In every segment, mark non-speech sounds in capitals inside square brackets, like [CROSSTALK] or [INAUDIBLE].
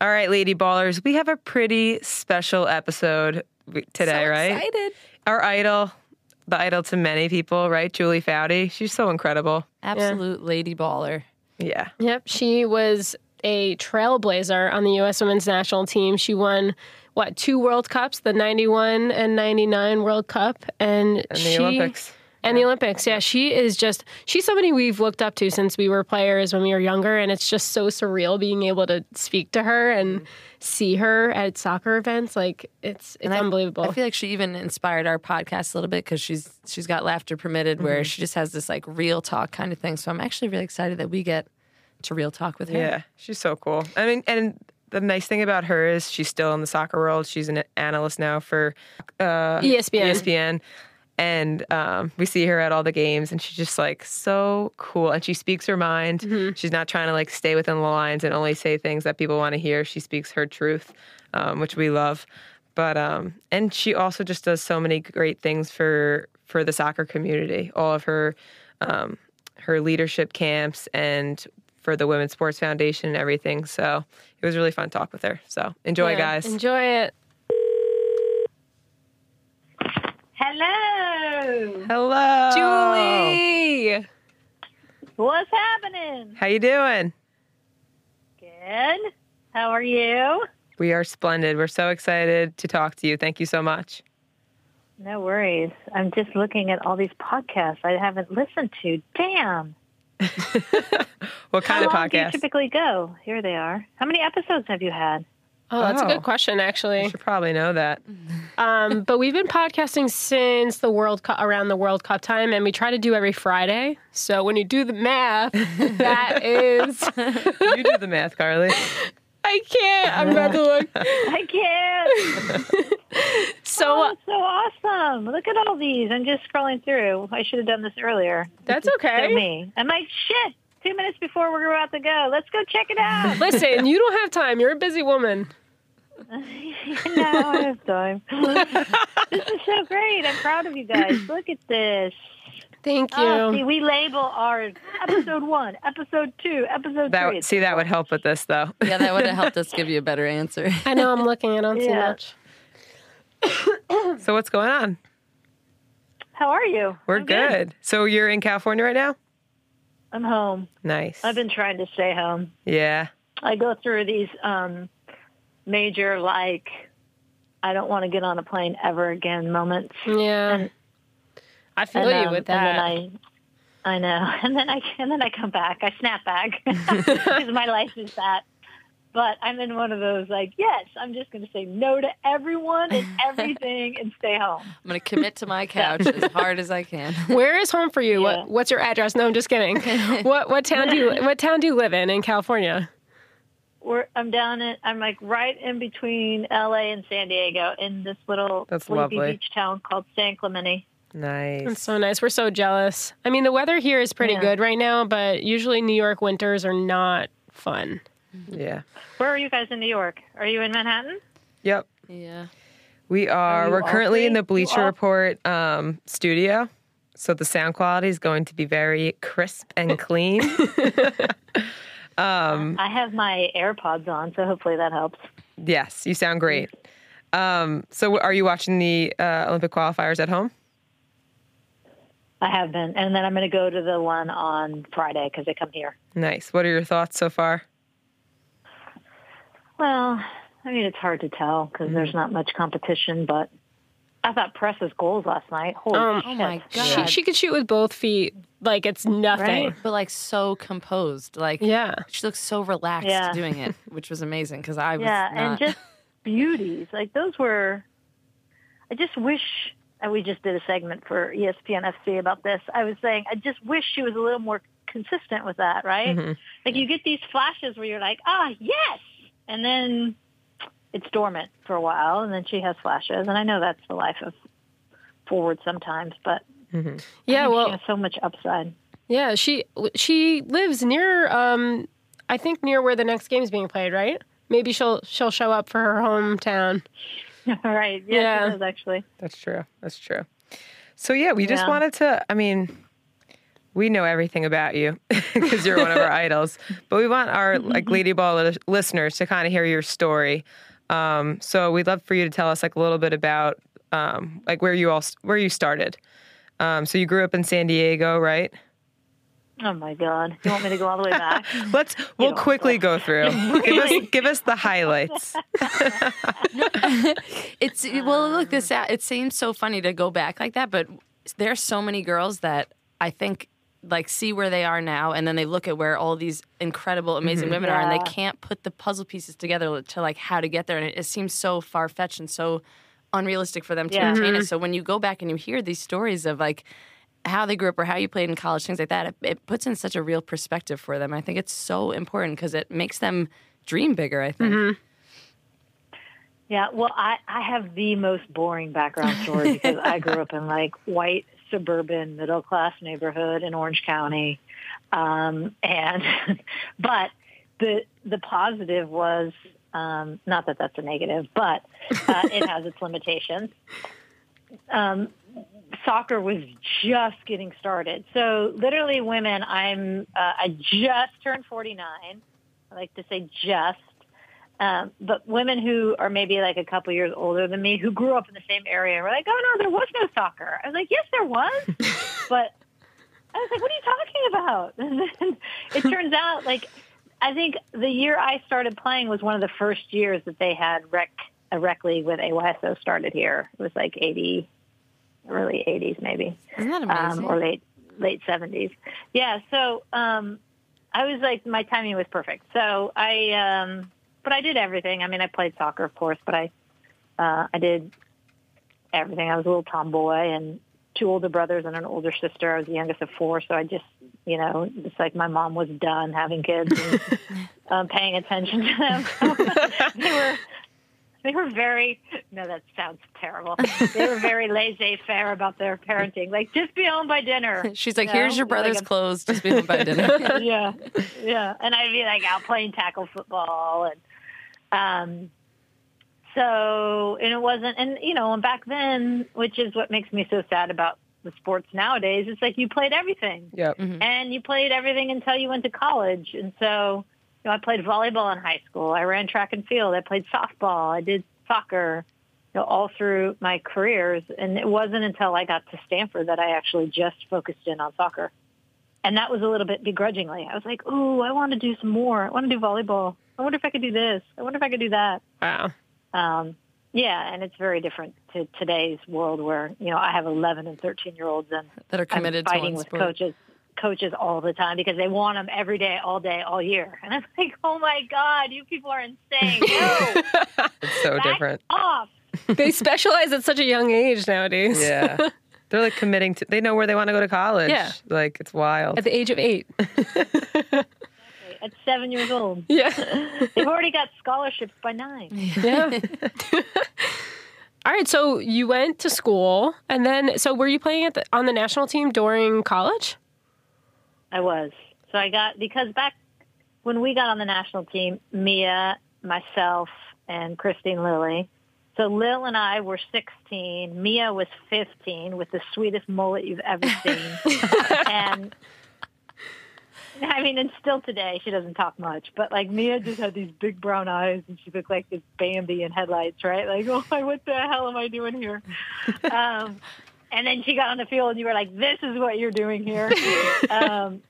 All right, Lady Ballers, we have a pretty special episode w- today, so right? Excited. Our idol, the idol to many people, right? Julie Foudy. She's so incredible. Absolute lady baller. Yeah. Yep, she was a trailblazer on the U.S. women's national team. She won what two World Cups, the '91 and '99 World Cup, and, And the she, Olympics. And the Olympics, yeah, she is just she's somebody we've looked up to since we were players when we were younger, and it's just so surreal being able to speak to her and see her at soccer events. Like it's it's And I- unbelievable. I feel like she even inspired our podcast a little bit because she's she's got laughter permitted, where she just has this like real talk kind of thing. So I'm actually really excited that we get to real talk with her. Yeah, she's so cool. I mean, and the nice thing about her is she's still in the soccer world. She's an analyst now for uh, ESPN. ESPN. And um, we see her at all the games, and she's just like so cool. And she speaks her mind. She's not trying to like stay within the lines and only say things that people want to hear. She speaks her truth, um, which we love. But um, and she also just does so many great things for for the soccer community. All of her um, her leadership camps and for the Women's Sports Foundation and everything. So it was really fun to talk with her. So enjoy, Yeah, guys. Enjoy it. Hello. Hello, Julie. What's happening? How you doing? Good. How are you? We are splendid. We're so excited to talk to you. Thank you so much. No worries. I'm just looking at all these podcasts I haven't listened to. Damn. [LAUGHS] What kind How of long do podcast? typically go? Here they are. How many episodes have you had? Oh, that's a Oh. good question, actually. You should probably know that. [LAUGHS] Um, but we've been podcasting since the World Cup, around the World Cup time, and we try to do every Friday. So when you do the math, that [LAUGHS] is, You do the math, Carly. I can't. I'm about to look. [LAUGHS] I can't. So oh, so awesome. Look at all these. I'm just scrolling through. I should have done this earlier. that's okay. me. I'm like, shit. Two minutes before we're about to go. Let's go check it out. Listen, you don't have time. You're a busy woman. [LAUGHS] no, I have time. [LAUGHS] this is so great. I'm proud of you guys. Look at this. Thank you. Oh, see, we label our episode one, episode two, episode That three. see that would help with this though. Yeah, that would have helped us give you a better answer. I know I'm looking. I don't see much. [COUGHS] So what's going on? How are you? We're I'm good. So you're in California right now? I'm home. Nice. I've been trying to stay home. yeah. I go through these um, major, like, I don't want to get on a plane ever again moments. Yeah. And- I feel and, you um, with that. And then I, I know. [LAUGHS] And then I and then I come back. I snap back [LAUGHS] because my life is that. But I'm in one of those like, yes, I'm just going to say no to everyone and [LAUGHS] everything and stay home. I'm going to commit to my couch as hard as I can. Where is home for you? Yeah. What What's your address? No, I'm just kidding. what What town do you What town do you live in in California? We're, I'm down in, I'm like right in between LA and San Diego in this little That's sleepy lovely. beach town called San Clemente. Nice. It's so nice. We're so jealous. I mean, the weather here is pretty Yeah. good right now, but usually New York winters are not fun. yeah. Where are you guys in New York? Are you in Manhattan? Yep. Yeah. We are. you We're currently in the Bleacher Report um, studio, so the sound quality is going to be very crisp and [LAUGHS] clean. [LAUGHS] Um, I have my AirPods on, so hopefully that helps. yes, you sound great. Um, so, are you watching the uh, Olympic qualifiers at home? I have been, and then I'm going to go to the one on Friday because they come here. Nice. What are your thoughts so far? Well, I mean, it's hard to tell because there's not much competition, but I thought Press's goals last night. Holy Um, shit. Oh my She, god. she could shoot with both feet like it's nothing. Right? but like so composed. Like Yeah. she looks so relaxed Yeah. doing it, [LAUGHS] which was amazing because I was Yeah, and just beauties. Like those were. I just wish. And we just did a segment for ESPN FC about this. I was saying, I just wish she was a little more consistent with that, right? Mhm. Like you get these flashes where you're like, ah, yes, and then it's dormant for a while, and then she has flashes. And I know that's the life of forward sometimes, but Mhm. I Yeah, think she well, has so much upside. yeah, she she lives near um I think near where the next game's being played, right? Maybe she'll she'll show up for her hometown. [LAUGHS] right? Yeah, Yeah. she does actually. That's true. That's true. So yeah, we just wanted to. I mean, we know everything about you [LAUGHS] because you're one of our [LAUGHS] idols. But we want our like Lady Ball listeners to kind of hear your story. Um, so we'd love for you to tell us like a little bit about um, like where you all where you started. Um, so you grew up in San Diego, right? Oh my God! You want me to go all the way back? [LAUGHS] Let's we'll quickly go through. [LAUGHS] give us give us the highlights. [LAUGHS] It's well, look this. It seems so funny to go back like that, but there's so many girls that I think like see where they are now, and then they look at where all these incredible, amazing mm-hmm. women are, and they can't put the puzzle pieces together to like how to get there, and it, it seems so far fetched and so unrealistic for them to Yeah. attain it. Mm-hmm. So when you go back and you hear these stories of like how they grew up or how you played in college, things like that, it, it puts in such a real perspective for them. I think it's so important because it makes them dream bigger. I think. Mm-hmm. Yeah, well, I, I have the most boring background story because I grew up in like white suburban middle class neighborhood in Orange County, um, and [LAUGHS] but the the positive was um, not that that's a negative, but uh, it has its limitations. Um, soccer was just getting started, so literally, women. I'm uh, I just turned 49. I like to say just. Um, but women who are maybe like a couple years older than me who grew up in the same area were like, oh no, there was no soccer. I was like, yes, there was. [LAUGHS] but I was like, what are you talking about? [LAUGHS] And then it [LAUGHS] turns out like, I think the year I started playing was one of the first years that they had rec, a rec league with AYSO started here. It was like 80, early 80s maybe Isn't that amazing? um, or late late seventies. Yeah, so um, I was like, my timing was perfect. So I, um, but I did everything. I mean, I played soccer, of course, but I, uh, I did everything. I was a little tomboy, and two older brothers and an older sister. I was the youngest of four, so I just, you know, it's like my mom was done having kids and [LAUGHS] um, paying attention to them. [LAUGHS] they were they were very no that sounds terrible they were very [LAUGHS] laissez-faire about their parenting like just be home by dinner She's like, No, "Here's your like brother's a- clothes. Just be home by dinner." yeah yeah and i'd be like out playing tackle football and um so and it wasn't and you know and back then which is what makes me so sad about the sports nowadays it's like you played everything Yep. and you played everything until you went to college. And so, you know, I played volleyball in high school. I ran track and field. I played softball. I did soccer, you know, all through my careers. And it wasn't until I got to Stanford that I actually just focused in on soccer. And that was a little bit begrudgingly. I was like, "Ooh, I want to do some more. I want to do volleyball. I wonder if I could do this. I wonder if I could do that." Wow. Um, yeah, and it's very different to today's world where you know I have 11 and 13 year olds and that are committed I'm to fighting one with sport. coaches coaches all the time because they want them every day, all day, all year. And I'm like, [LAUGHS] oh my god, you people are insane. No, [LAUGHS] It's so back different. off. [LAUGHS] they specialize at such a young age nowadays. Yeah. They're like committing to they know where they want to go to college. Yeah. Like it's wild. At the age of eight. At seven years old, [LAUGHS] Yeah. [LAUGHS] they've already got scholarships by nine. Yeah. [LAUGHS] All right. So you went to school, and then so were you playing at the, on the national team during college? I was. So I got because back when we got on the national team, Mia, myself, and Kristine Lilly. So Lil and I were 16. Mia was 15 with the sweetest mullet you've ever seen. and [LAUGHS] I mean, and still today, she doesn't talk much. But like Mia just had these big brown eyes, and she looked like this Bambi in headlights, right? Like, [LAUGHS] oh, my, what the hell am I doing here? [LAUGHS] um, and then she got on the field, and you were like, "This is what you're doing here." um,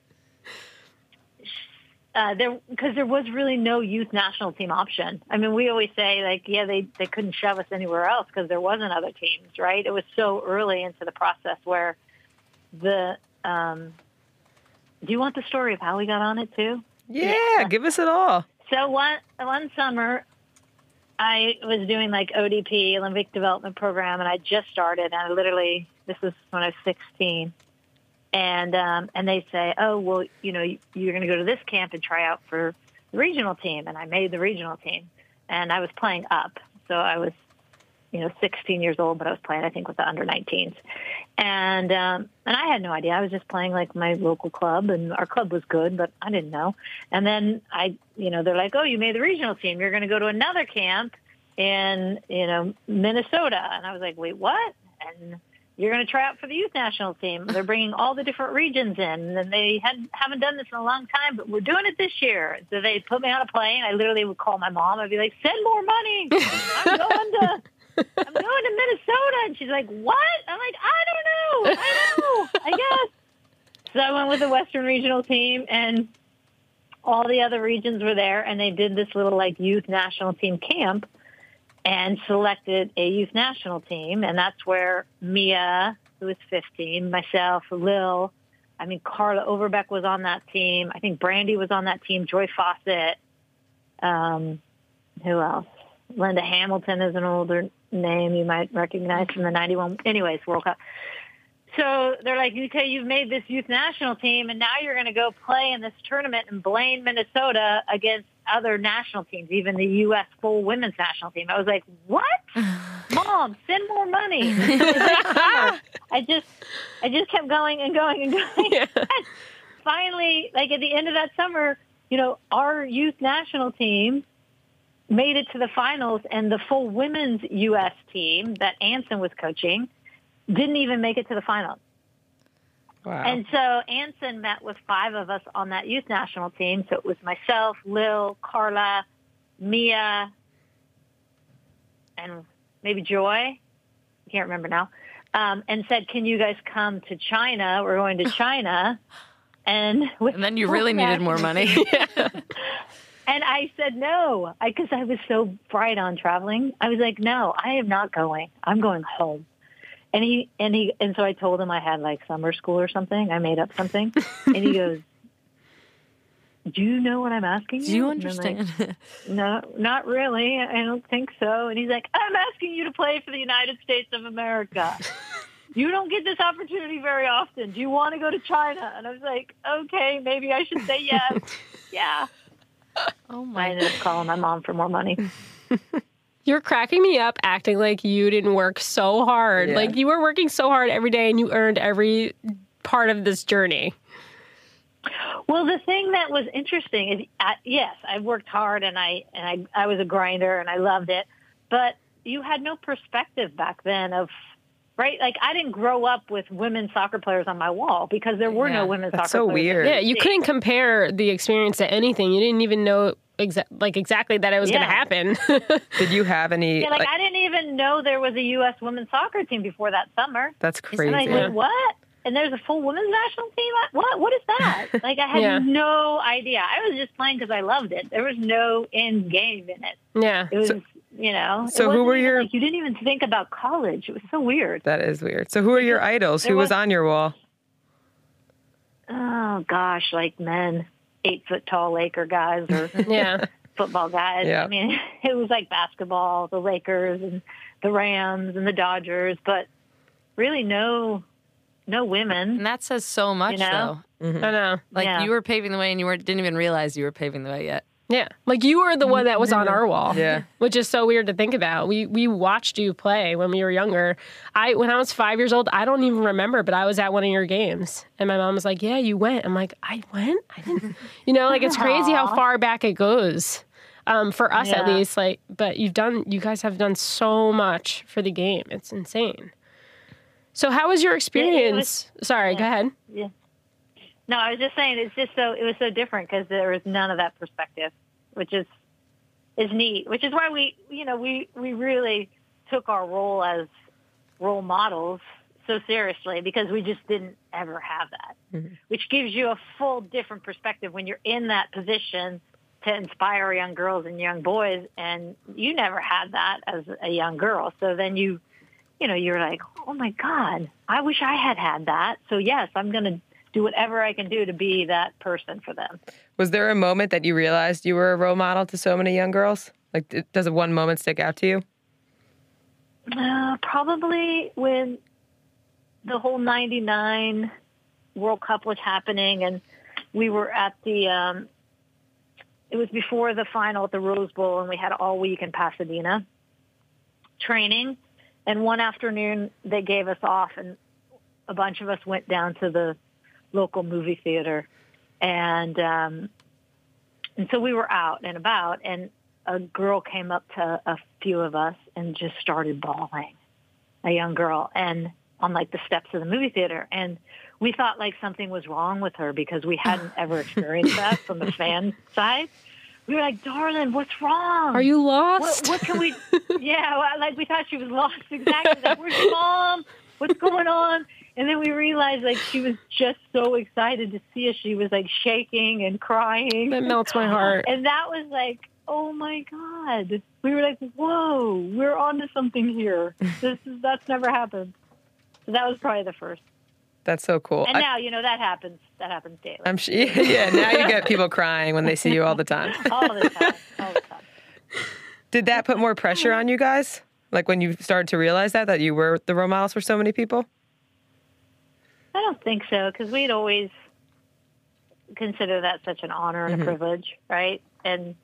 uh, there, because there was really no youth national team option. I mean, we always say like, yeah, they they couldn't shove us anywhere else because there wasn't other teams, right? It was so early into the process where the. Um, do you want the story of how we got on it too? yeah, give us it all. So one one summer, I was doing like ODP Olympic Development Program, and I just started. And I literally, this was when I was 16, and um, and they say, oh well, you know, you're going to go to this camp and try out for the regional team, and I made the regional team, and I was playing up, so I was, you know, 16 years old, but I was playing, I think, with the under 19s, and um, and I had no idea. I was just playing like my local club, and our club was good, but I didn't know. And then I, you know, they're like, "Oh, you made the regional team. You're going to go to another camp in, you know, Minnesota." And I was like, "Wait, what?" And you're going to try out for the youth national team. They're bringing all the different regions in, and they hadn't, haven't done this in a long time, but we're doing it this year. So they put me on a plane. I literally would call my mom. I'd be like, send more money. I'm going to, I'm going to Minnesota. And she's like, what? I'm like, I don't know. I know. I guess. So I went with the Western Regional team, and all the other regions were there, and they did this little like youth national team camp and selected a youth national team. And that's where Mia, who was 15, myself, Lil, I mean, Carla Overbeck was on that team. I think Brandi was on that team, Joy Fawcett. Um, who else? Linda Hamilton is an older name you might recognize from the 91. Anyways, World Cup. So they're like, okay, you've made this youth national team, and now you're going to go play in this tournament in Blaine, Minnesota against other national teams, even the U.S. full women's national team. I was like, what? [SIGHS] Mom, send more money. [LAUGHS] [LAUGHS] I just, I just kept going and going and going. Yeah. [LAUGHS] Finally, like at the end of that summer, you know, our youth national team made it to the finals, and the full women's U.S. team that Anson was coaching didn't even make it to the finals. Wow. And so Anson met with five of us on that youth national team. So it was myself, Lil, Carla, Mia, and maybe Joy. I can't remember now. Um, and said, "Can you guys come to China? We're going to [LAUGHS] China." And, and then you really needed more money. [LAUGHS] [LAUGHS] And I said no, because I, I was so bright on traveling. I was like, no, I am not going. I'm going home. And he and he and so I told him I had like summer school or something. I made up something, [LAUGHS] and he goes, "Do you know what I'm asking you? Do you understand?" Like, [LAUGHS] no, not really. I don't think so. And he's like, "I'm asking you to play for the United States of America." [LAUGHS] you don't get this opportunity very often. Do you want to go to China? And I was like, okay, maybe I should say yes. yeah. [LAUGHS] Oh my! I ended up calling my mom for more money. [LAUGHS] You're cracking me up acting like you didn't work so hard. Yeah. Like you were working so hard every day and you earned every part of this journey. Well, the thing that was interesting is, uh, yes, I worked hard and I and I I was a grinder and I loved it, but you had no perspective back then of right? Like I didn't grow up with women soccer players on my wall because there were Yeah, no women that's soccer so players. weird. Yeah, you couldn't compare the experience to anything. You didn't even know exa- like exactly that it was Yeah. going to happen. [LAUGHS] Did you have any? Yeah, like, like, I didn't even know there was a U.S. women's soccer team before that summer. that's And crazy. I was like, what? And there's a full women's national team? What? What is that? [LAUGHS] Like, I had Yeah. no idea. I was just playing because I loved it. There was no end game in it. yeah. It was, you know. so who were your- Like, you didn't even think about college. It was so weird. that is weird. So who are your idols? There Who was was- on your wall? Oh gosh, like men, eight foot tall Laker guys or [LAUGHS] Yeah. football guys. Yeah. I mean, [LAUGHS] it was like basketball, the Lakers and the Rams and the Dodgers, but really no, no women. And that says so much, You know? though. Mm-hmm. I know. Like Yeah. you were paving the way, and you were, didn't even realize you were paving the way yet. Yeah. Like you were the one that was on our wall. Yeah. Which is so weird to think about. We we watched you play when we were younger. I when I was 5 years old, I don't even remember, but I was at one of your games. And my mom was like, "Yeah, you went." I'm like, "I went?" I didn't. [LAUGHS] You know, like it's crazy how far back it goes. Um, for us at least, like, but you've done, you guys have done so much for the game. It's insane. So, how was your experience? Sorry, go ahead. No, I was just saying it's just so it was so different because there was none of that perspective, which is is neat. Which is why we you know we we really took our role as role models so seriously because we just didn't ever have that, mm-hmm. which gives you a full different perspective when you're in that position to inspire young girls and young boys, and you never had that as a young girl. So then you you know, you're like, oh my God, I wish I had had that. So yes, I'm going to do whatever I can do to be that person for them. Was there a moment that you realized you were a role model to so many young girls? Like, does a one moment stick out to you? Uh, probably when the whole 99 World Cup was happening and we were at the, um, it was before the final at the Rose Bowl and we had all week in Pasadena training. And one afternoon they gave us off and a bunch of us went down to the local movie theater. And, um, and so we were out and about and a girl came up to a few of us and just started bawling, a young girl. And on like the steps of the movie theater, and we thought like something was wrong with her because we hadn't ever [LAUGHS] experienced that from the fan side. We were like, "Darling, what's wrong? Are you What, lost? what can we? [LAUGHS] yeah, well, like we thought she was lost. Exactly. Like, where's your mom? What's going on? And then we realized like she was just so excited to see us. She was like shaking and crying. That melts my heart. And that was like, oh my god. We were like, whoa, we're onto something here. This is that's never happened. So that was probably the first. That's so cool. And I- now you know that happens. That happens daily, I'm sure. [LAUGHS] Yeah, now you get people crying when they see you all the time. [LAUGHS] all the time, all the time. Did that put more pressure on you guys? Like when you started to realize that that you were the role models for so many people? I don't think so because we'd always consider that such an honor and a privilege, right? And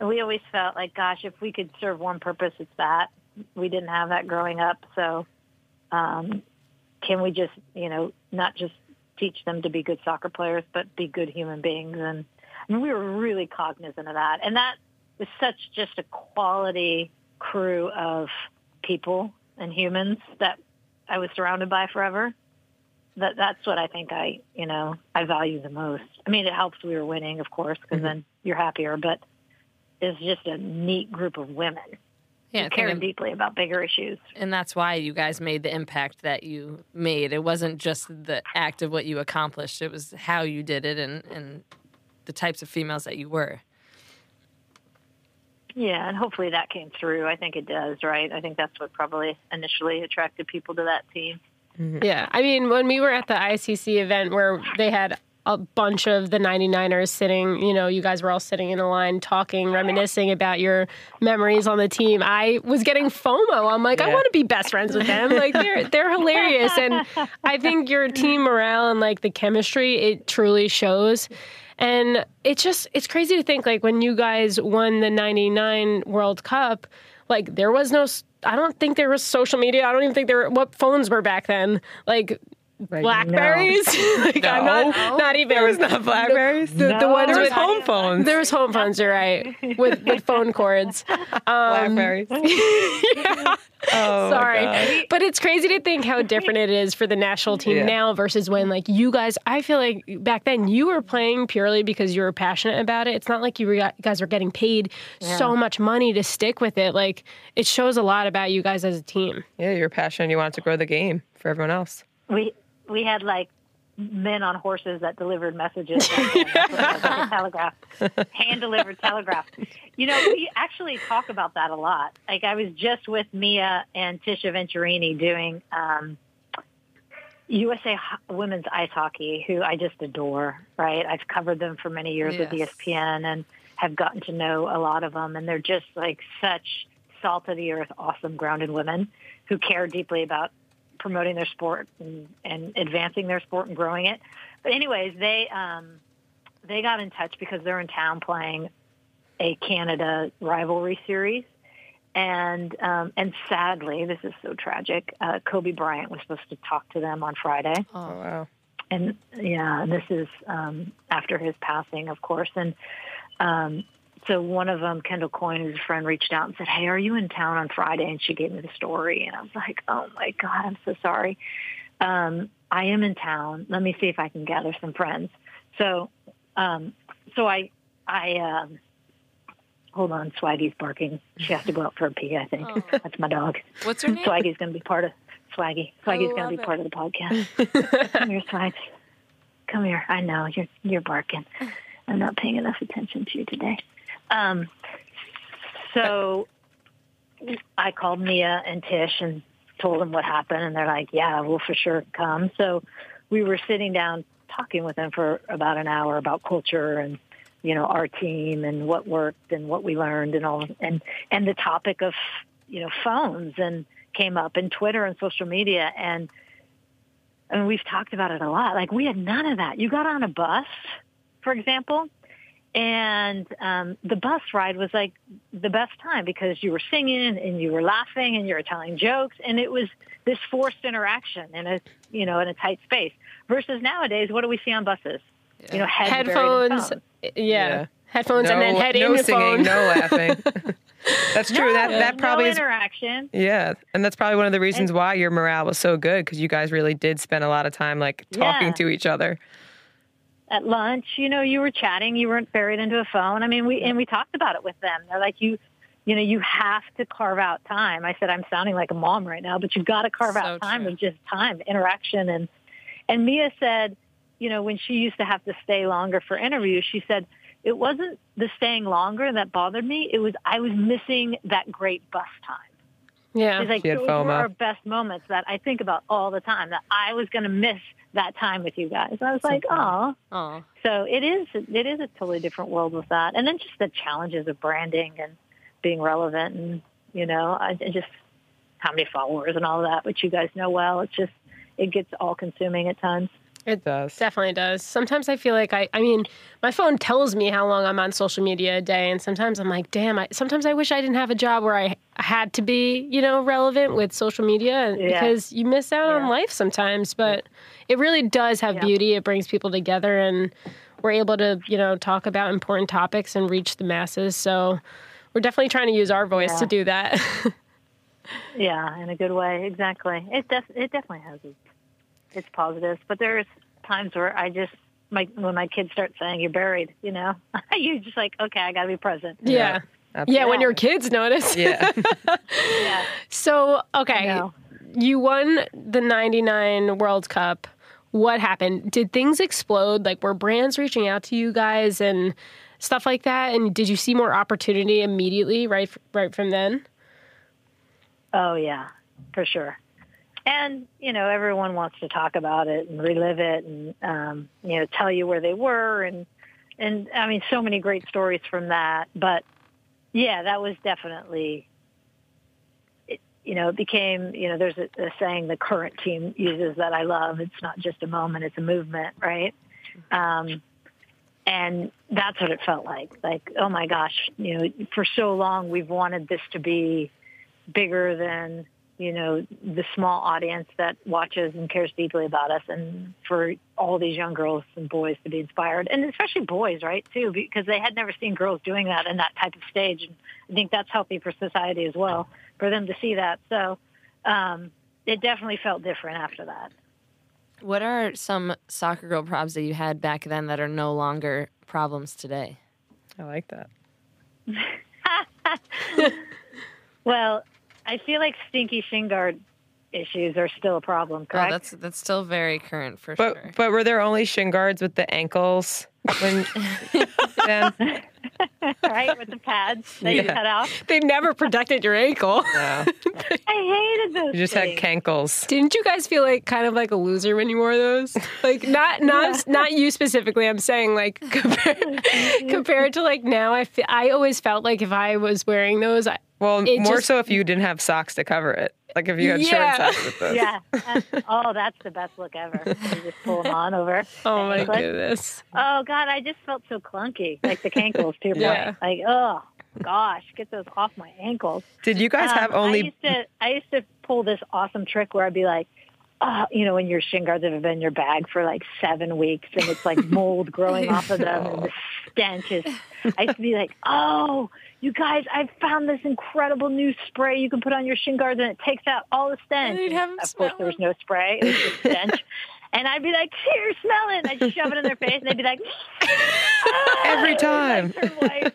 we always felt like, gosh, if we could serve one purpose, it's that. We didn't have that growing up, so um, can we just, you know, not just teach them to be good soccer players, but be good human beings? And I mean, we were really cognizant of that, and that was such just a quality crew of people and humans that I was surrounded by forever that that's what I think I you know I value the most. I mean, it helps we were winning, of course, because mm-hmm. then you're happier. But it's just a neat group of women Yeah, I who think care it- deeply about bigger issues. and that's why you guys made the impact that you made. It wasn't just the act of what you accomplished; it was how you did it and and the types of females that you were. Yeah, and hopefully that came through. I think it does, right? I think that's what probably initially attracted people to that team. Mm-hmm. Yeah. I mean, when we were at the ICC event where they had a bunch of the 99ers sitting, you know, you guys were all sitting in a line talking, reminiscing about your memories on the team. I was getting FOMO. I'm like, I want to be best friends with them. Like they're they're hilarious and I think your team morale and like the chemistry it truly shows. And it's just it's crazy to think like when you guys won the 99 World Cup, like there was no I don't think there was social media. I don't even think there were what phones were back then. Like Blackberries. [LAUGHS] like I'm No. not not even There was not Blackberries. the, the ones there was with home phones. There was home phones. You're right with with phone cords. [LAUGHS] Um, Blackberries. [LAUGHS] Oh, my Sorry, but it's crazy to think how different it is for the national team Yeah. now versus when like you guys. I feel like back then you were playing purely because you were passionate about it. It's not like you, were, you guys were getting paid so much money to stick with it. Like it shows a lot about you guys as a team. Yeah, you're passionate. You want to grow the game for everyone else. We we had like men on horses that delivered messages. back then. That's [LAUGHS] what it was, like telegraph, hand delivered telegraph. You know, we actually talk about that a lot. Like I was just with Mia and Tisha Venturini doing um, USA Women's Ice Hockey, who I just adore. Right, I've covered them for many years with Yes. ESPN and have gotten to know a lot of them, and they're just like such salt of the earth, awesome, grounded women who care deeply about promoting their sport and, and advancing their sport and growing it. But anyways, they um, they got in touch because they're in town playing a Canada rivalry series, and um, and sadly, this is so tragic. Uh, Kobe Bryant was supposed to talk to them on Friday, Oh wow. and yeah, this is um, after his passing, of course. And um, so one of them, Kendall Coyne, who's a friend, reached out and said, "Hey, are you in town on Friday?" And she gave me the story, and I was like, "Oh my god, I'm so sorry. Um, I am in town. Let me see if I can gather some friends." So, um, so I, I. Um, Hold on, Swaggy's barking. She has to go out for a pee, I think. Oh. That's my dog. What's her name? Swaggy's going to be part of Swaggy. Swaggy's going to be it. part of the podcast. [LAUGHS] Come here, Swags. Come here. I know you're you're barking. I'm not paying enough attention to you today. Um, so I called Mia and Tish and told them what happened, and they're like, "Yeah, we'll for sure come." So we were sitting down talking with them for about an hour about culture and you know our team and what worked and what we learned and all and and the topic of you know phones and came up and Twitter and social media and I mean we've talked about it a lot. Like we had none of that. You got on a bus, for example, and um, the bus ride was like the best time because you were singing and you were laughing and you were telling jokes and it was this forced interaction in a you know in a tight space. Versus nowadays, what do we see on buses? You know, heads Headphones. phones. Yeah. Headphones and then No, head no in your singing, phone. no [LAUGHS] laughing. that's true. that that probably no is interaction. Yeah, and that's probably one of the reasons why your morale was so good because you guys really did spend a lot of time like talking Yeah. to each other. At lunch, you know, you were chatting, you weren't buried into a phone. I mean, we and we talked about it with them. They're like, you, you know, you have to carve out time. I said, I'm sounding like a mom right now, but you've got to carve So out time true. of just time, interaction, and and Mia said, you know, when she used to have to stay longer for interviews, she said it wasn't the staying longer that bothered me. It was I was missing that great bus time. Yeah. It's like She had those FOMO. were our best moments that I think about all the time. That I was going to miss that time with you guys. I was like, oh. Oh, So it is it is a totally different world with that, and then just the challenges of branding and being relevant, and you know, I, and just how many followers and all of that, which you guys know well. It's just it gets all consuming at times. It does. Definitely does. Sometimes I feel like I, I mean, my phone tells me how long I'm on social media a day, and sometimes I'm like, damn. I, sometimes I wish I didn't have a job where I had to be, you know, relevant with social media Yeah. because you miss out on life sometimes. But it really does have Yeah. beauty. It brings people together, and we're able to, you know, talk about important topics and reach the masses. So we're definitely trying to use our voice Yeah. to do that. [LAUGHS] Yeah, in a good way, exactly. It def- it definitely has its, its positives, but there's times where I just my when my kids start saying you're buried, you know, [LAUGHS] you're just like, okay, I got to be present. yeah. Absolutely. Yeah, when your kids notice. Yeah. [LAUGHS] Yeah, So, okay. You won the 99 World Cup. What happened? Did things explode? Like, were brands reaching out to you guys and stuff like that? And did you see more opportunity immediately right, right from then? Oh yeah, for sure. And you know, everyone wants to talk about it and relive it, and um, you know, tell you where they were, and and I mean, so many great stories from that. But yeah, that was definitely. It, you know, it became, you know, there's a, a saying the current team uses that I love. It's not just a moment, it's a movement, right? Um, and that's what it felt like. Like, oh my gosh, you know, for so long we've wanted this to be bigger than you know the small audience that watches and cares deeply about us and for all these young girls and boys to be inspired and especially boys right too because they had never seen girls doing that in that type of stage and i think that's healthy for society as well for them to see that so um it definitely felt different after that what are some soccer girl problems that you had back then that are no longer problems today? I like that. [LAUGHS] well i feel like stinky shin guard issues are still a problem Oh, correct that's that's still very current for But sure. but were there only shin guards with the ankles when [LAUGHS] then? [LAUGHS] right with the pads that you cut off They never protected your ankle. No. [LAUGHS] I hated those. You just had things. cankles. Didn't you guys feel like kind of like a loser when you wore those? Like not not not you specifically. I'm saying like [LAUGHS] compared, compared to like now. I I always felt like if I was wearing those, I, Well, It more just- so if you didn't have socks to cover it. Like if you had Yeah. short socks with those. Yeah. [LAUGHS] That's- oh, that's the best look ever. You just pull them on over. oh my Anklet. goodness. Oh God, I just felt so clunky, like the cankles to your Yeah. point. Like, oh gosh, get those off my ankles. Did you guys have Um, I only used to, I used to pull this awesome trick where I'd be like, oh, you know, when your shin guards have been in your bag for like seven weeks and it's like mold growing [LAUGHS] off of them and the stench is. I used to be like, oh, you guys, I found this incredible new spray you can put on your shin guards and it takes out all the stench. And you'd have 'em of course, there was no spray; it was just stench. [LAUGHS] And I'd be like, "Here, smell it!" And I'd shove it in their face, and they'd be like, "Ah!" Every [LAUGHS] Like, time. turn white,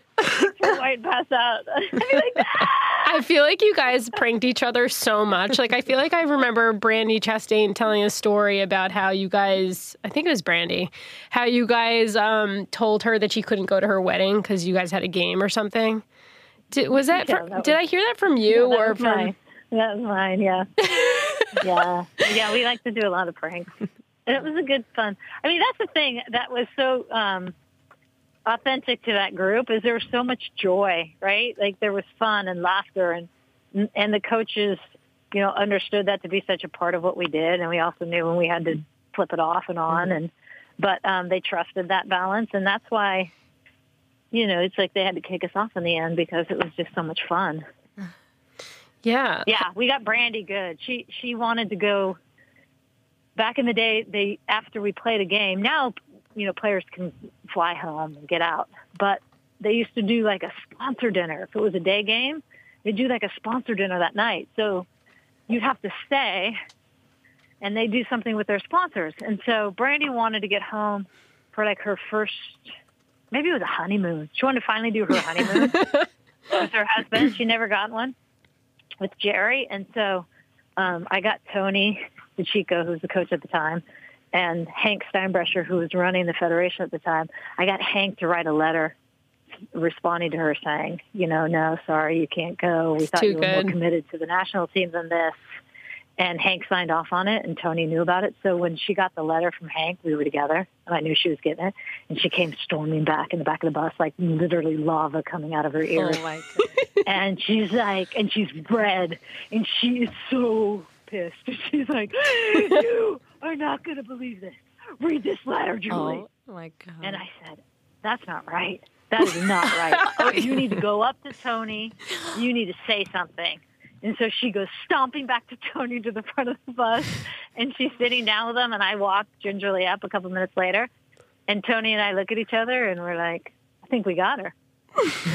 turn white, pass out. [LAUGHS] I'd be like, "Ah!" I feel like you guys pranked each other so much. Like I feel like I remember Brandi Chastain telling a story about how you guys, I think it was Brandi, how you guys um, told her that she couldn't go to her wedding because you guys had a game or something. Did, was that? Yeah, fr- that did I hear that from you That or from? mine. That was mine. Yeah, [LAUGHS] yeah, yeah. We like to do a lot of pranks, and it was a good fun. I mean, that's the thing that was so um, authentic to that group is there was so much joy, right? Like there was fun and laughter, and and the coaches, you know, understood that to be such a part of what we did, and we also knew when we had to flip it off and on, and but um, they trusted that balance, and that's why. You know, it's like they had to kick us off in the end because it was just so much fun. [SIGHS] Yeah. Yeah, we got Brandi good. She she wanted to go. Back in the day, they after we played a game. Now, you know, players can fly home and get out. But they used to do like a sponsor dinner. If it was a day game, they'd do like a sponsor dinner that night. So you'd have to stay and they'd do something with their sponsors. And so Brandi wanted to get home for like her first, maybe it was a honeymoon. She wanted to finally do her [LAUGHS] honeymoon with her husband. She never got one with Jerry. And so um, I got Tony DiCicco, who was the coach at the time, and Hank Steinbrecher, who was running the federation at the time. I got Hank to write a letter responding to her saying, you know, no, sorry, you can't go. We It's thought you were good. more committed to the national team than this. And Hank signed off on it, and Tony knew about it. So when she got the letter from Hank, we were together, and I knew she was getting it. And she came storming back in the back of the bus, like literally lava coming out of her ears Oh [LAUGHS] and she's like, and she's red, and she is so pissed. [LAUGHS] She's like, you are not going to believe this. Read this letter, Julie. Oh my god. And I said, that's not right. That is not right. [LAUGHS] Oh, you need to go up to Tony. You need to say something. And so she goes stomping back to Tony to the front of the bus, and she's sitting down with him. And I walk gingerly up a couple minutes later, and Tony and I look at each other, and we're like, I think we got her.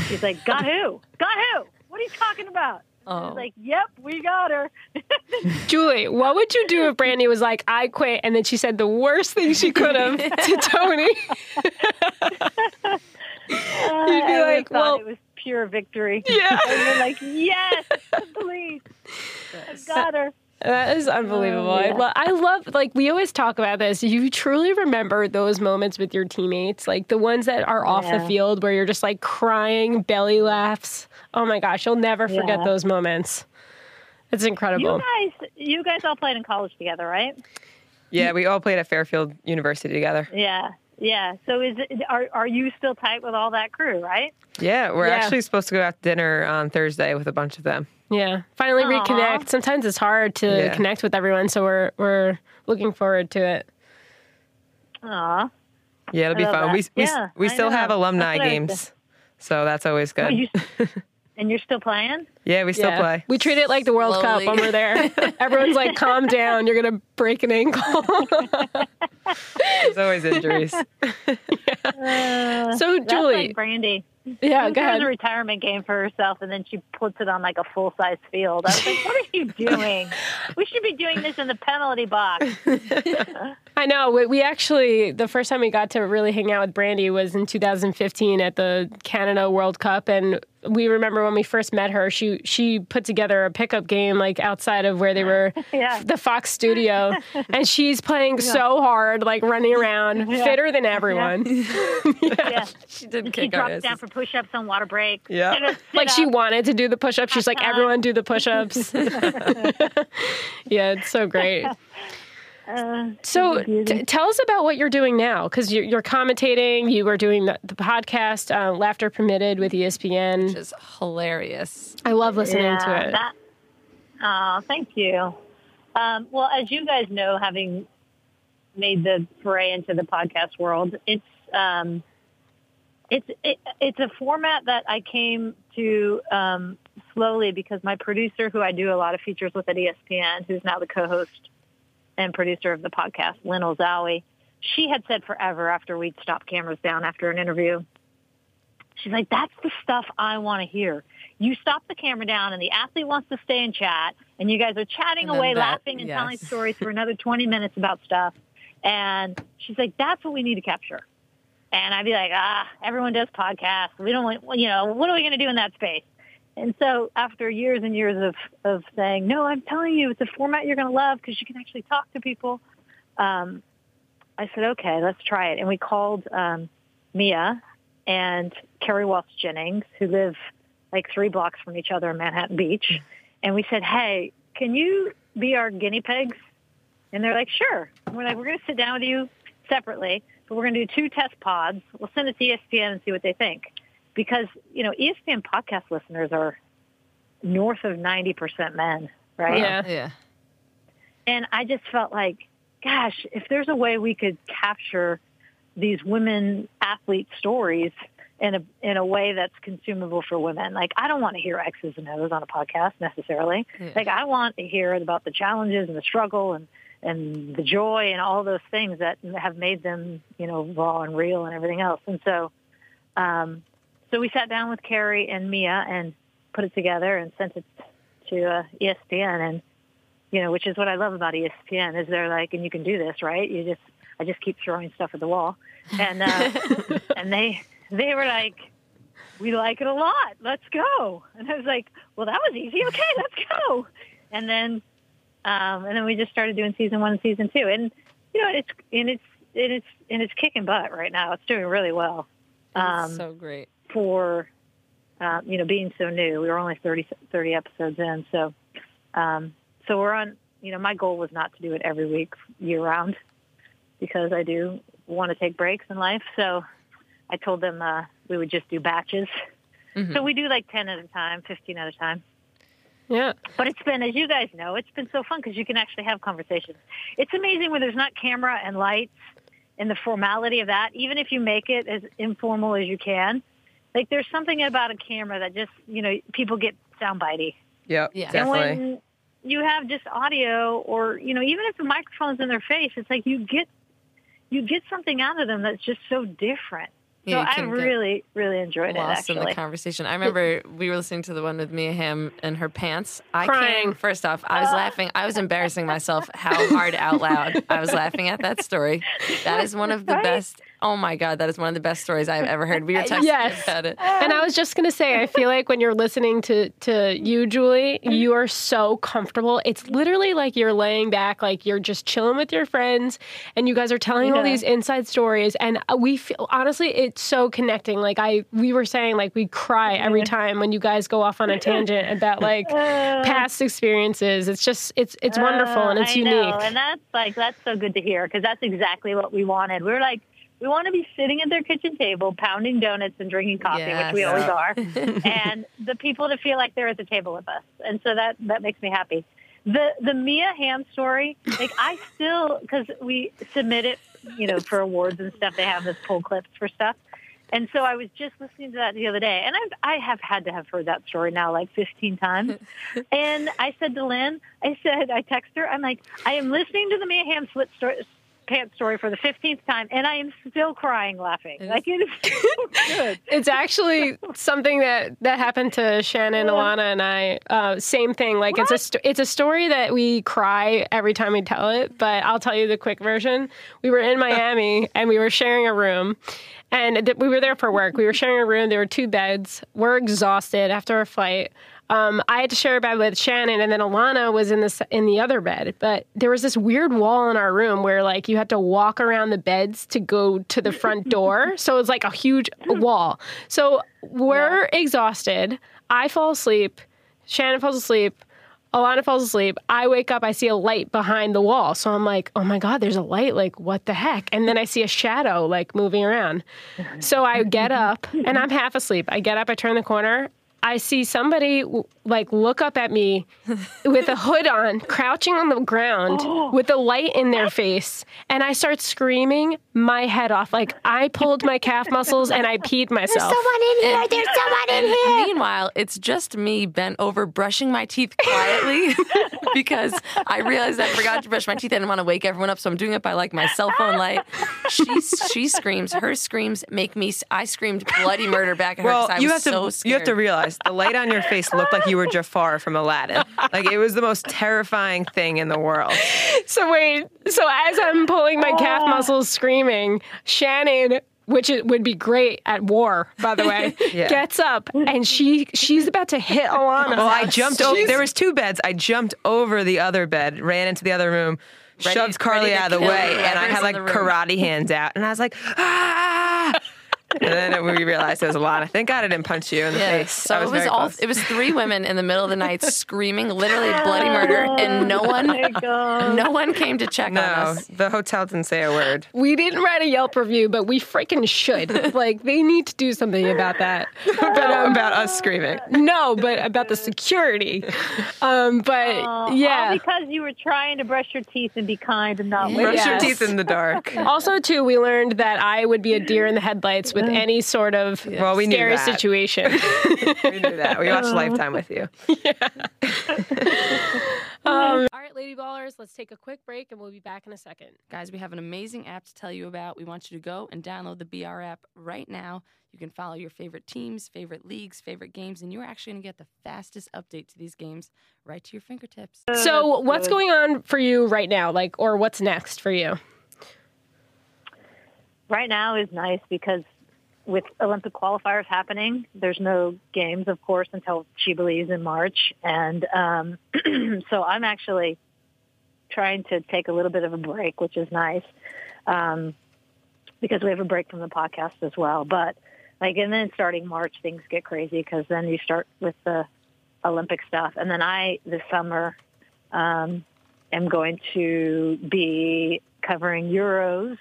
She's like, got who? Got who? What are you talking about? Oh. Like, yep, we got her. [LAUGHS] Julie, what would you do if Brandi was like, I quit, and then she said the worst thing she could have [LAUGHS] to Tony? [LAUGHS] You'd be like, well- it was pure victory. Yeah. And you're like, yes, please. I got her. That is unbelievable. Oh, I, lo- I love, like, we always talk about this. You truly remember those moments with your teammates, like the ones that are off the field where you're just like crying, belly laughs. Oh my gosh, you'll never forget Yeah. those moments. It's incredible. You guys, you guys all played in college together, right? Yeah, we all played at Fairfield University together. Yeah, yeah. So is it, are are you still tight with all that crew, right? Yeah, we're Yeah. actually supposed to go out to dinner on Thursday with a bunch of them. Yeah, finally Aw. reconnect. Sometimes it's hard to Yeah. connect with everyone, so we're we're looking forward to it. Aw. Yeah, it'll be I love fun. that. We we, Yeah, we still have alumni That's what I games, so that's always oh, good. Oh, you, [LAUGHS] and you're still playing? yeah, we still Yeah. play. We treat it like the World Cup Slowly. when we're there. [LAUGHS] Everyone's like, "Calm [LAUGHS] down, you're gonna break an ankle." [LAUGHS] There's always injuries. Uh, so, that's Julie, like Brandi. yeah, She go throws ahead. a retirement game for herself, and then she puts it on like a full size field. I was like, "What are you doing? we should be doing this in the penalty box." I know. We, we actually, the first time we got to really hang out with Brandi was in 2015 at the Canada World Cup. And we remember when we first met her, she she put together a pickup game like outside of where they [LAUGHS] were, Yeah. the Fox studio. and she's playing so hard, like running around, Yeah. fitter than everyone. [LAUGHS] [LAUGHS] Yeah. she did She kick our drops down for push-ups on water break. Yeah. Like she wanted to do the push ups. She's like, uh-huh. everyone do the push ups. yeah, it's so great. Uh, So t- tell us about what you're doing now, because you're, you're commentating. You were doing the, the podcast, uh, Laughter Permitted with ESPN. Which is hilarious. I love listening yeah, to it. That, oh, thank you. Um, well, as you guys know, having made the foray into the podcast world, it's um, it's it, it's a format that I came to um, slowly because my producer, who I do a lot of features with at ESPN, who's now the co-host and producer of the podcast, Lynn Olzawi, she had said forever after we'd stopped cameras down after an interview, she's like, "That's the stuff I want to hear." You stop the camera down and the athlete wants to stay and chat and you guys are chatting away, that- laughing and yes. telling [LAUGHS] stories for another 20 minutes about stuff. And she's like, that's what we need to capture. And I'd be like, ah, everyone does podcasts. We don't want, you know, what are we going to do in that space? And so after years and years of, of saying, no, I'm telling you, it's a format you're going to love because you can actually talk to people. Um, I said, okay, let's try it. And we called um, Mia and Kerri Walsh Jennings, who live like three blocks from each other in Manhattan Beach. And we said, hey, can you be our guinea pigs? And they're like, sure. And we're like, we're going to sit down with you separately, but we're going to do two test pods. We'll send it to ESPN and see what they think. Because, you know, ESPN podcast listeners are north of 90% men, right? Yeah. Yeah. And I just felt like, gosh, if there's a way we could capture these women athlete stories in a in a way that's consumable for women. Like I don't want to hear X's and O's on a podcast necessarily. Yeah. Like I want to hear about the challenges and the struggle and and the joy and all those things that have made them, you know, raw and real and everything else. And so um so we sat down with Kerri and Mia and put it together and sent it to uh, ESPN. And you know, which is what I love about ESPN is they're like, and you can do this, right? You just I just keep throwing stuff at the wall, and uh, [LAUGHS] and they they were like, we like it a lot. Let's go. And I was like, well, that was easy. Okay, let's go. And then um, and then we just started doing season one and season two, and you know, it's and it's and it's and it's kicking butt right now. It's doing really well. Um, so great. For uh, you know being so new. We were only 30, 30 episodes in, so um, so we're on. You know, my goal was not to do it every week year round because I do want to take breaks in life. So I told them uh, we would just do batches. So we do like ten at a time, fifteen at a time. Yeah. But it's been, as you guys know, it's been so fun because you can actually have conversations. It's amazing when there's not camera and lights and the formality of that, even if you make it as informal as you can. Like there's something about a camera that just, you know, people get soundbitey. Yep, Yeah. And when you have just audio or, you know, even if the microphone's in their face, it's like you get you get something out of them that's just so different. Yeah, so I really, really enjoyed it Lost in the conversation. I remember we were listening to the one with Mia Hamm and her pants. I Crying. came first off. I was uh. laughing. I was embarrassing myself how hard out loud I was laughing at that story. That is one of the Right? best. Oh my god, that is one of the best stories I've ever heard. We were texting [LAUGHS] Yes. about it. And I was just gonna say, I feel like when you're listening to to you, Julie, you are so comfortable. It's literally like you're laying back, like you're just chilling with your friends, and you guys are telling all these inside stories. And we feel honestly, it's so connecting. Like I, we were saying, like we cry every time when you guys go off on a tangent about like [LAUGHS] past experiences. It's just, it's it's wonderful and Uh, it's I unique. Know. And that's like that's so good to hear because that's exactly what we wanted. We were like, we want to be sitting at their kitchen table, pounding donuts and drinking coffee, which we Yes. always are, [LAUGHS] and the people to feel like they're at the table with us. And so that that makes me happy. The the Mia Hamm story, like I still because we submit it, you know, for awards and stuff. They have this pull clips for stuff. And so I was just listening to that the other day, and I've, I have had to have heard that story now like 15 times. [LAUGHS] and I said to Lynn, I said, I text her, I'm like, I am listening to the Mia slit story, pants story for the 15th time, and I am still crying laughing. Like, it is so good. [LAUGHS] It's actually something that that happened to Shannon, Alana, and I. Uh, same thing. Like it's a it's a story that we cry every time we tell it. But I'll tell you the quick version. We were in [LAUGHS] Miami and we were sharing a room, and th- we were there for work. We were sharing a room. There were two beds. We're exhausted after our flight. Um, I had to share a bed with Shannon, and then Alana was in this in the other bed. But there was this weird wall in our room where like you had to walk around the beds to go to the front [LAUGHS] door. so it was like a huge wall. So we're exhausted. I fall asleep. Shannon falls asleep. Alana falls asleep. I wake up. I see a light behind the wall. So I'm like, oh my God, there's a light. Like, what the heck? And then I see a shadow like moving around. So I get [LAUGHS] up and I'm half asleep. I get up, I turn the corner. I see somebody like look up at me [LAUGHS] with a hood on, crouching on the ground [GASPS] oh. with a light in their face. And I start screaming my head off. Like I pulled my calf muscles and I peed myself. There's someone in here. There's [LAUGHS] someone in here. Meanwhile, it's just me bent over brushing my teeth quietly [LAUGHS] because I realized I forgot to brush my teeth. I didn't want to wake everyone up, so I'm doing it by like my cell phone light. She she screams. Her screams make me. I screamed bloody murder back at her Well, because I you was have to so scared. you have to realize the light on your face looked like you were Jafar from Aladdin. Like it was the most terrifying thing in the world. So wait, so as I'm pulling my calf muscles screaming, Shannon which it would be great at war, by the way, [LAUGHS] Yeah. gets up and she she's about to hit Alana. Well, I jumped over. There was two beds. I jumped over the other bed, ran into the other room, Ready- shoved Carly out of the way, and I had like karate hands out, and I was like, ah. And then we realized it was a lot. Thank God I didn't punch you in the Yeah, face. so I it was all. close. It was three women in the middle of the night [LAUGHS] screaming, literally bloody murder, and no one, Oh no one came to check on no, us. the hotel didn't say a word. we didn't write a Yelp review, but we freaking should. [LAUGHS] like they need to do something about that. [LAUGHS] But um, about us screaming. no, but about the security. Um, but Oh, yeah. All because you were trying to brush your teeth and be kind and not Yeah. wait. Brush your teeth in the dark. Also, too, we learned that I would be a deer in the headlights with any sort of Well, we knew scary that. situation. [LAUGHS] We knew that. We watched Lifetime with you. [LAUGHS] [LAUGHS] Um, all right, Lady Ballers, let's take a quick break and we'll be back in a second. Guys, we have an amazing app to tell you about. We want you to go and download the BR app right now. You can follow your favorite teams, favorite leagues, favorite games, and you're actually going to get the fastest update to these games right to your fingertips. So, what's going on for you right now? Like, or what's next for you? Right now is nice because with Olympic qualifiers happening, there's no games, of course, until Believes in March. And um, [CLEARS THROAT] so I'm actually trying to take a little bit of a break, which is nice um, because we have a break from the podcast as well. But like, and then starting March, things get crazy because then you start with the Olympic stuff. And then I, this summer, um, am going to be covering Euros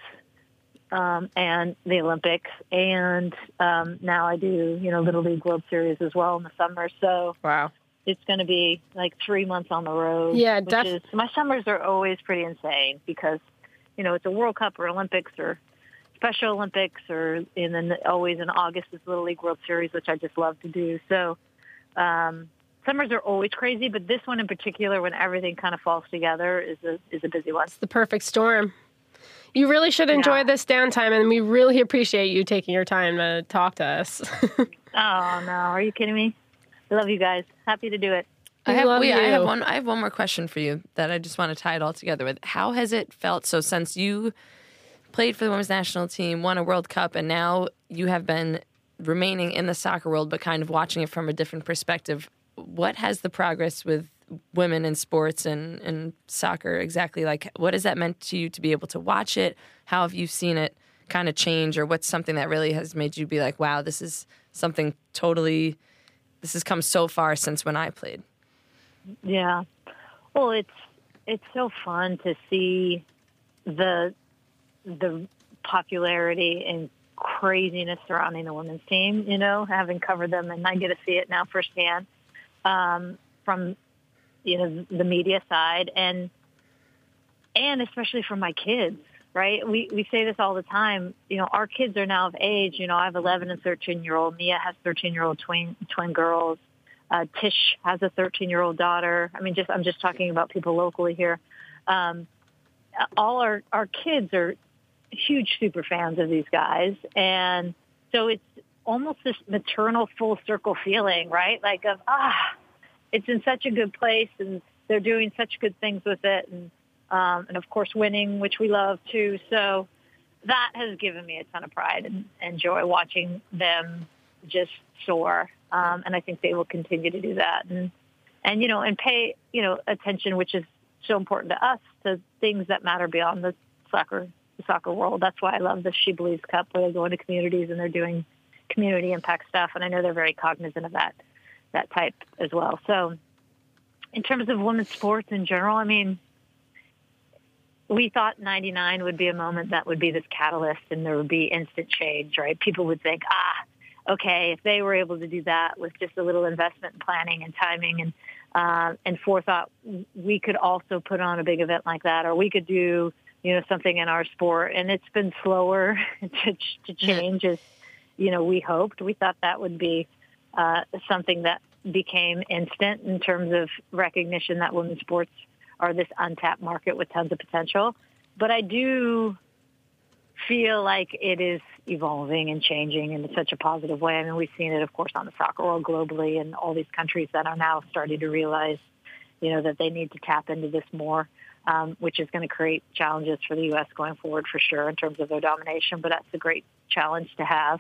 um, and the Olympics, and um, now I do you know Little League World Series as well in the summer. So Wow. it's going to be like three months on the road. Yeah, which def- is my summers are always pretty insane because you know it's a World Cup or Olympics or Special Olympics or and then always in August is Little League World Series, which I just love to do. So um, summers are always crazy, but this one in particular, when everything kind of falls together, is a is a busy one. It's the perfect storm. You really should enjoy Yeah. this downtime, and we really appreciate you taking your time to talk to us. [LAUGHS] Oh no, are you kidding me? I love you guys. Happy to do it. I have, love wait, I have one. I have one more question for you that I just want to tie it all together with. How has it felt? So since you played for the women's national team, won a World Cup, and now you have been remaining in the soccer world, but kind of watching it from a different perspective. What has the progress with women in sports and, and soccer exactly like? What has that meant to you to be able to watch it? How have you seen it kind of change, or what's something that really has made you be like, wow, this is something totally. This has come so far since when I played. Yeah. Well, it's it's so fun to see the the popularity and craziness surrounding the women's team. You know, having covered them, and I get to see it now firsthand um, from you know the media side, and and especially for my kids. Right? We we say this all the time. You know, our kids are now of age. You know, I have 11 and 13 year old. Mia has 13 year old twin twin girls. Uh, Tish has a 13 year old daughter. I mean, just I'm just talking about people locally here. Um, all our our kids are huge super fans of these guys, and so it's almost this maternal full circle feeling, right? Like of ah, it's in such a good place, and they're doing such good things with it, and um, and of course winning, which we love too. So that has given me a ton of pride and, and joy watching them just soar. Um, and I think they will continue to do that. And, and, you know, and pay, you know, attention, which is so important to us, to things that matter beyond the soccer, the soccer world. That's why I love the She Believes Cup, where they go into communities and they're doing community impact stuff. And I know they're very cognizant of that, that type as well. So in terms of women's sports in general, I mean, we thought 99 would be a moment that would be this catalyst and there would be instant change, right? People would think, ah, okay, if they were able to do that with just a little investment and planning and timing and uh, and forethought, we could also put on a big event like that, or we could do, you know, something in our sport. And it's been slower [LAUGHS] to, to change as, you know, we hoped. We thought that would be uh, something that became instant in terms of recognition that women's sports are this untapped market with tons of potential. But I do feel like it is evolving and changing in such a positive way. I mean, we've seen it, of course, on the soccer world globally and all these countries that are now starting to realize, you know, that they need to tap into this more, um, which is going to create challenges for the U.S. going forward for sure in terms of their domination. But that's a great challenge to have.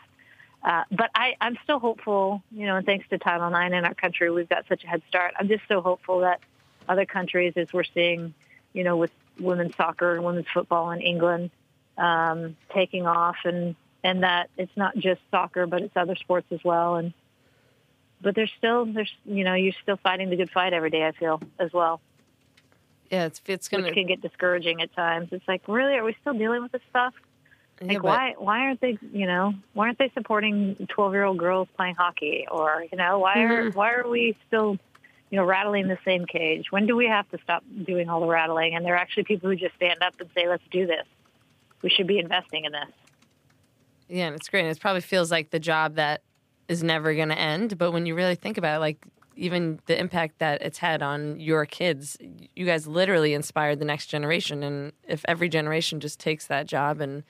Uh, but I, I'm still hopeful, you know, and thanks to Title IX in our country, we've got such a head start. I'm just so hopeful that other countries, as we're seeing, you know, with women's soccer and women's football in England um, taking off, and and that it's not just soccer, but it's other sports as well. And but there's still there's you know you're still fighting the good fight every day. I feel as well, Yeah, it's it's gonna which can get discouraging at times. It's like, really, are we still dealing with this stuff? Yeah, Like but- why why aren't they you know why aren't they supporting twelve year old girls playing hockey or you know why are mm-hmm. why are we still you know rattling the same cage? When do we have to stop doing all the rattling? And there are actually people who just stand up and say, let's do this. We should be investing in this. Yeah, and it's great. And it probably feels like the job that is never going to end. But when you really think about it, like even the impact that it's had on your kids. You guys literally inspired the next generation, and if every generation just takes that job and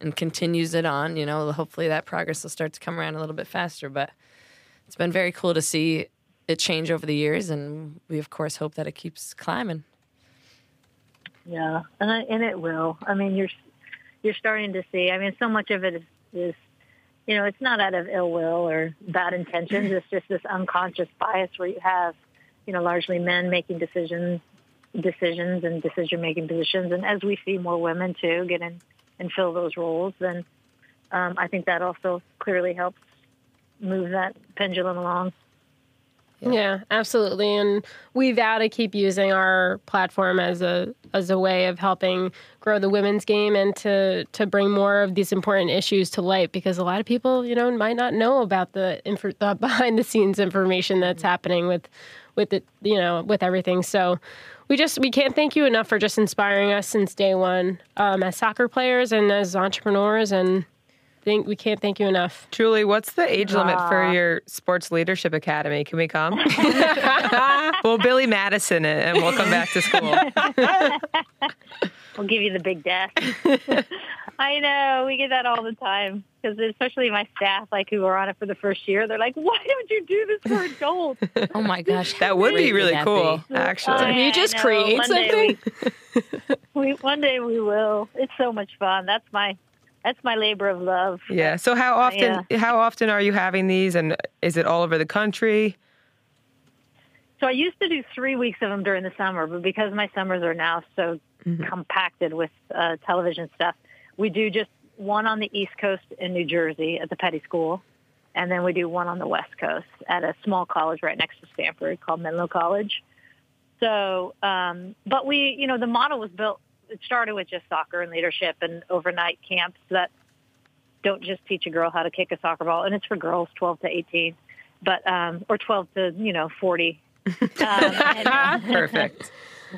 and continues it on, you know, hopefully that progress will start to come around a little bit faster. But it's been very cool to see it change over the years, and we of course hope that it keeps climbing. Yeah, and I, and it will. I mean, you're you're starting to see. I mean, so much of it is, is you know, it's not out of ill will or bad intentions. It's just this unconscious bias where you have, you know, largely men making decisions, decisions and decision making positions. And as we see more women too get in and fill those roles, then um, I think that also clearly helps move that pendulum along. Yeah. yeah. absolutely. And we vow to keep using our platform as a as a way of helping grow the women's game and to to bring more of these important issues to light because a lot of people, you know, might not know about the, inf- the [LAUGHS] behind the scenes information that's happening with with it, you know, with everything. So we just we can't thank you enough for just inspiring us since day one um, as soccer players and as entrepreneurs and think we can't thank you enough. Julie, what's the age limit for your sports leadership academy? Can we come? [LAUGHS] we'll Billy Madison it and we'll come back to school. [LAUGHS] we'll give you the big desk. [LAUGHS] [LAUGHS] I know we get that all the time because especially my staff, like who are on it for the first year, they're like, "Why don't you do this for adults?" [LAUGHS] oh my gosh, that would be really cool. Be? Actually, Can you just create one something? We, we, one day we will. It's so much fun. That's my that's my labor of love. Yeah. So how uh, often yeah. how often are you having these, and is it all over the country? So I used to do three weeks of them during the summer, but because my summers are now so mm-hmm. compacted with uh, television stuff, we do just one on the East Coast in New Jersey at the Peddie School, and then we do one on the West Coast at a small college right next to Stanford called Menlo College. So, um, but we, you know, the model was built it started with just soccer and leadership and overnight camps that don't just teach a girl how to kick a soccer ball, and it's for girls 12 to 18, but um, or 12 to you know 40. Um, [LAUGHS] and, Perfect.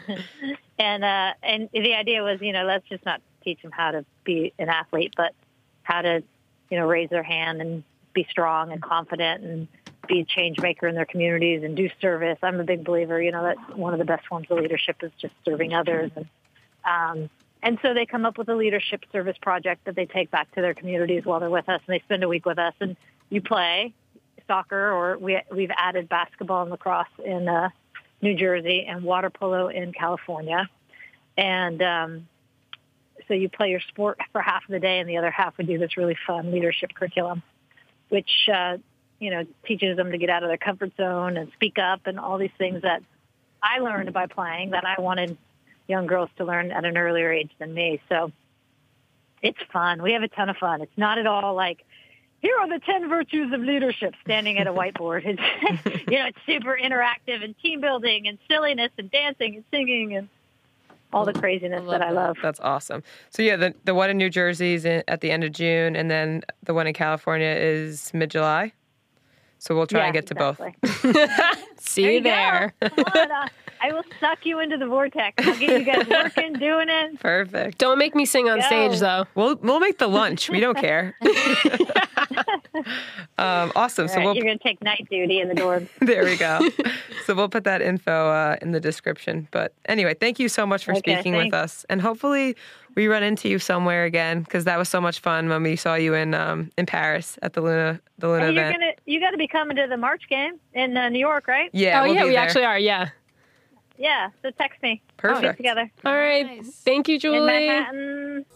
[LAUGHS] and uh, and the idea was, you know, let's just not teach them how to be an athlete, but how to, you know, raise their hand and be strong and confident and be a change maker in their communities and do service. I'm a big believer, you know, that one of the best forms of leadership is just serving others and um, and so they come up with a leadership service project that they take back to their communities while they're with us, and they spend a week with us. And you play soccer, or we, we've added basketball and lacrosse in uh, New Jersey and water polo in California. And um, so you play your sport for half of the day, and the other half we do this really fun leadership curriculum, which uh, you know teaches them to get out of their comfort zone and speak up and all these things that I learned by playing that I wanted young girls to learn at an earlier age than me. So it's fun. We have a ton of fun. It's not at all like, here are the 10 virtues of leadership standing at a whiteboard. [LAUGHS] It's, [LAUGHS] you know, it's super interactive and team building and silliness and dancing and singing and all the craziness I that I love. That's awesome. So yeah, the the one in New Jersey is at the end of June, and then the one in California is mid July. So we'll try yeah, and get exactly. to both. [LAUGHS] See there you there. Uh, On, I will suck you into the vortex. I'll get you guys [LAUGHS] working, doing it. Perfect. Don't make me sing on Go. stage though. We'll we'll make the lunch. We don't care. [LAUGHS] [LAUGHS] um, awesome. Right, so we'll, you're gonna take night duty in the dorm. there we go. So we'll put that info uh, in the description. But anyway, thank you so much for okay, speaking thanks. with us, and hopefully we run into you somewhere again because that was so much fun when we saw you in um, in Paris at the Luna the Luna hey, event. You're gonna, you got to be coming to the March game in uh, New York, right? Yeah. Oh we'll yeah, we there. actually are. Yeah. Yeah. So text me. Perfect. together. All right. Nice. Thank you, Julie. In Manhattan.